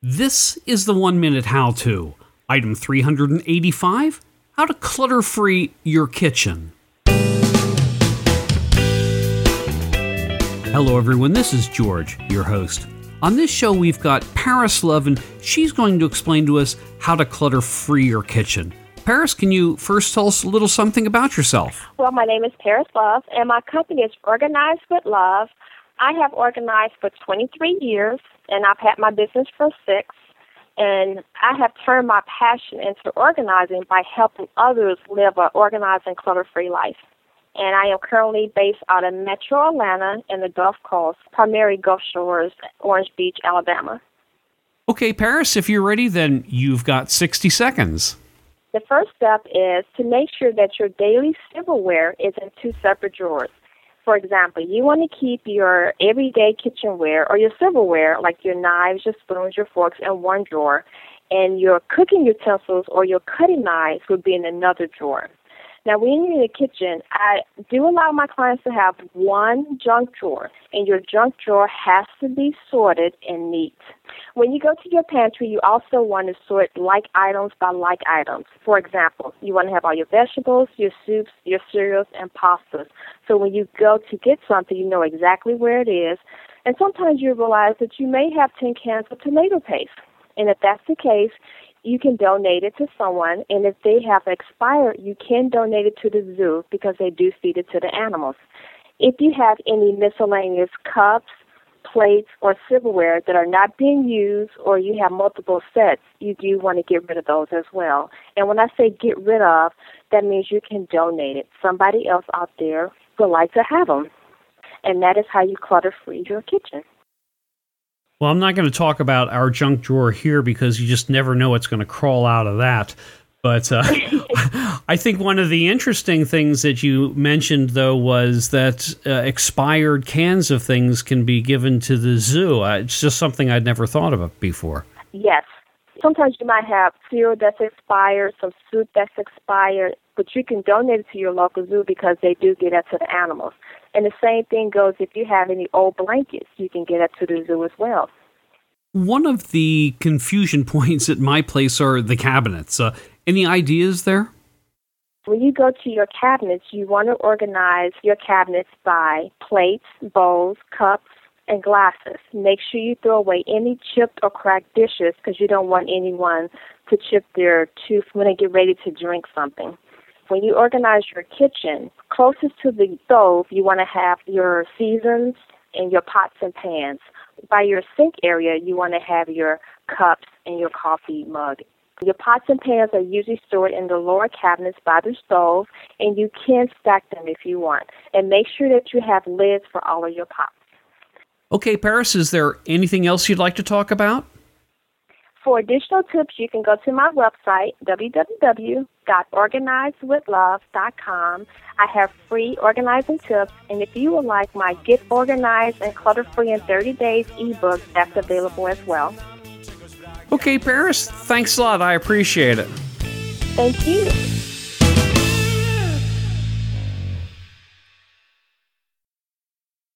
This is the one minute how to. Item 385 How to clutter free your kitchen. Hello, everyone. This is George, your host. On this show, we've got Paris Love, and she's going to explain to us how to clutter free your kitchen. Paris, can you first tell us a little something about yourself? Well, my name is Paris Love, and my company is Organized with Love. I have organized for 23 years, and I've had my business for six. And I have turned my passion into organizing by helping others live an organized and clutter free life. And I am currently based out of Metro Atlanta in the Gulf Coast, primary Gulf Shores, Orange Beach, Alabama. Okay, Paris, if you're ready, then you've got 60 seconds. The first step is to make sure that your daily silverware is in two separate drawers. For example, you want to keep your everyday kitchenware or your silverware, like your knives, your spoons, your forks, in one drawer, and your cooking utensils or your cutting knives would be in another drawer. Now, when you're in the kitchen, I do allow my clients to have one junk drawer, and your junk drawer has to be sorted and neat. When you go to your pantry, you also want to sort like items by like items. For example, you want to have all your vegetables, your soups, your cereals, and pastas. So when you go to get something, you know exactly where it is. And sometimes you realize that you may have 10 cans of tomato paste. And if that's the case, you can donate it to someone, and if they have expired, you can donate it to the zoo because they do feed it to the animals. If you have any miscellaneous cups, plates, or silverware that are not being used, or you have multiple sets, you do want to get rid of those as well. And when I say get rid of, that means you can donate it. Somebody else out there would like to have them. And that is how you clutter free your kitchen. Well, I'm not going to talk about our junk drawer here because you just never know what's going to crawl out of that. But uh, I think one of the interesting things that you mentioned, though, was that uh, expired cans of things can be given to the zoo. Uh, it's just something I'd never thought of before. Yes. Sometimes you might have cereal that's expired, some soup that's expired, but you can donate it to your local zoo because they do get that to the animals. And the same thing goes if you have any old blankets, you can get that to the zoo as well. One of the confusion points at my place are the cabinets. Uh, any ideas there? When you go to your cabinets, you want to organize your cabinets by plates, bowls, cups, and glasses. Make sure you throw away any chipped or cracked dishes because you don't want anyone to chip their tooth when they get ready to drink something. When you organize your kitchen, closest to the stove, you want to have your seasons and your pots and pans. By your sink area, you want to have your cups and your coffee mug. Your pots and pans are usually stored in the lower cabinets by the stove, and you can stack them if you want. And make sure that you have lids for all of your pots. Okay, Paris, is there anything else you'd like to talk about? For additional tips, you can go to my website, www.organizedwithlove.com. I have free organizing tips, and if you would like my Get Organized and Clutter Free in 30 Days ebook, that's available as well. Okay, Paris, thanks a lot. I appreciate it. Thank you.